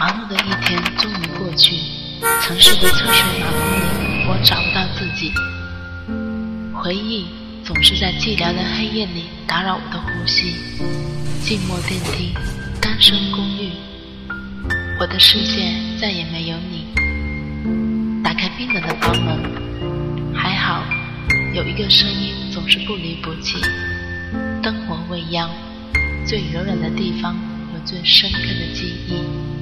忙碌的一天终于过去城市的车水马龙里我找不到自己。回忆总是在寂寥的黑夜里打扰我的呼吸寂寞电梯单身公寓。我的世界再也没有你。打开冰冷的房门还好有一个声音总是不离不弃。灯火未央最柔软的地方有最深刻的记忆。